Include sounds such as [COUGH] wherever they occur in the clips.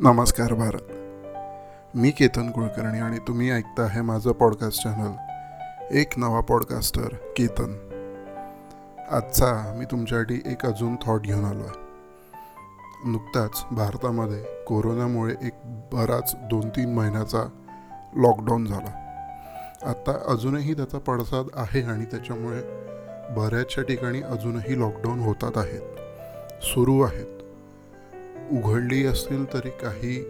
नमस्कार भारत. मी केतन कुलकर्णी आणि तुम्ही ऐकता आहे माझं पॉडकास्ट चॅनल एक नवा पॉडकास्टर केतन. आजचा मी तुमच्यासाठी एक अजून थॉट घेऊन आलो आहे नुकताच भारतामध्ये कोरोनामुळे एक बराच दोन तीन महिन्याचा लॉकडाऊन झाला. आत्ता अजूनही त्याचा पडसाद आहे आणि त्याच्यामुळे बऱ्याचशा ठिकाणी अजूनही लॉकडाऊन होतात आहेत. सुरू आहेत. उघडली असतील तरी काही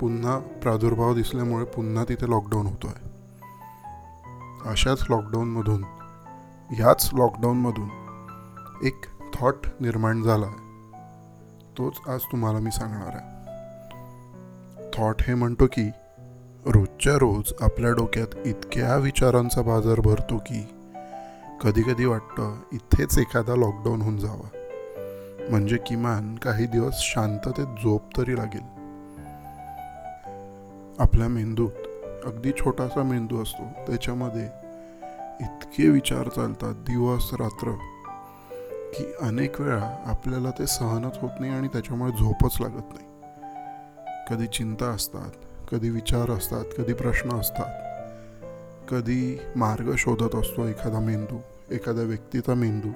पुन्हा प्रादुर्भाव दिसल्यामुळे पुन्हा तिथे लॉकडाऊन होतो आहे अशाच लॉकडाऊनमधून ह्याच लॉकडाऊनमधून एक थॉट निर्माण झाला आहे तोच आज तुम्हाला मी सांगणार आहे. थॉट हे म्हणतो की रोजच्या रोज आपल्या डोक्यात इतक्या विचारांचा बाजार भरतो की कधी कधी वाटतं इथेच एखादा लॉकडाऊन होऊन जावा. म्हणजे किमान काही दिवस शांततेत झोप तरी लागेल. आपल्या मेंदूत अगदी छोटासा मेंदू असतो. त्याच्यामध्ये इतके विचार चालतात दिवस रात्र की अनेक वेळा आपल्याला ते सहनच होत नाही आणि त्याच्यामुळे झोपच लागत नाही. कधी चिंता असतात कधी विचार असतात कधी प्रश्न असतात. कधी मार्ग शोधत असतो एखादा मेंदू एखाद्या व्यक्तीचा मेंदू.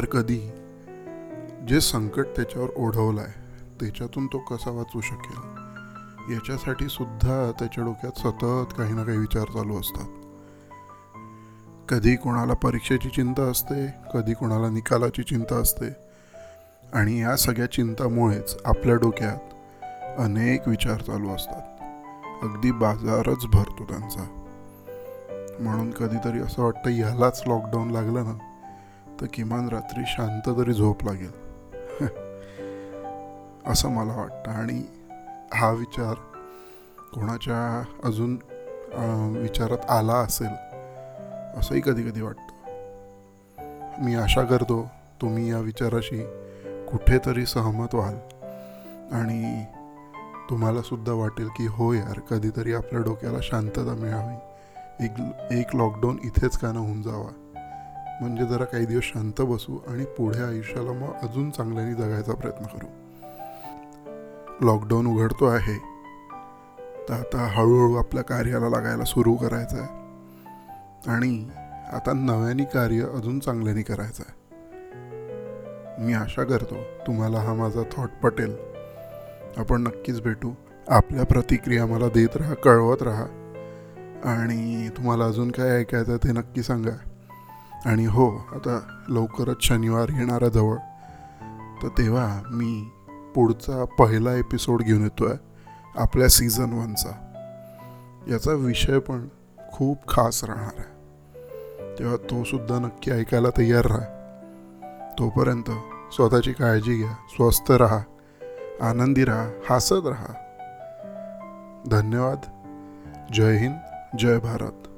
तर कधी जे संकट त्याच्यावर ओढवलं आहे त्याच्यातून तो कसा वाचू शकेल? याच्यासाठी सुद्धा त्याच्या डोक्यात सतत काही ना काही विचार चालू असतात. कधी कोणाला परीक्षेची चिंता असते कधी कोणाला निकालाची चिंता असते. आणि या सगळ्या चिंतामुळेच आपल्या डोक्यात अनेक विचार चालू असतात. अगदी बाजारच भरतो त्यांचा. म्हणून कधीतरी असं वाटतं यालाच लॉकडाऊन लागलं ना तर किमान रात्री शांत तरी झोप लागेल. [LAUGHS] असं मला वाटतं. आणि हा विचार कोणाच्या अजून विचारात आला असेल असंही कधी कधी वाटतं. मी आशा करतो तुम्ही या विचाराशी कुठेतरी सहमत व्हाल. आणि तुम्हाला सुद्धा वाटेल की हो यार कधीतरी आपल्या डोक्याला शांतता मिळावी. एक एक लॉकडाऊन इथेच का न होऊन जावा. म्हणजे जरा काही दिवस शांत बसू आणि पुढे आयुष्याला मग अजून चांगल्याने जगायचा प्रयत्न करू. लॉकडाऊन उघडतो आहे. तर आता हळूहळू आपल्या कार्याला लागायला सुरू करायचं आहे आणि आता नव्याने कार्य अजून चांगल्याने करायचं आहे मी आशा करतो तुम्हाला हा माझा थॉट पटेल. आपण नक्कीच भेटू. आपल्या प्रतिक्रिया मला देत राहा कळवत राहा. आणि तुम्हाला अजून काय ऐकायचं ते नक्की सांगा. आणि हो आता लवकरच शनिवार येणारा जवळ. तर तेव्हा मी पुढचा पहिला एपिसोड घेऊन येतो आहे आपल्या सीझन वनचा याचा विषय पण खूप खास राहणार आहे. तेव्हा तोसुद्धा नक्की ऐकायला तयार राहा. तोपर्यंत स्वतःची काळजी घ्या स्वस्थ राहा आनंदी राहा हसत राहा. धन्यवाद. जय हिंद जय भारत.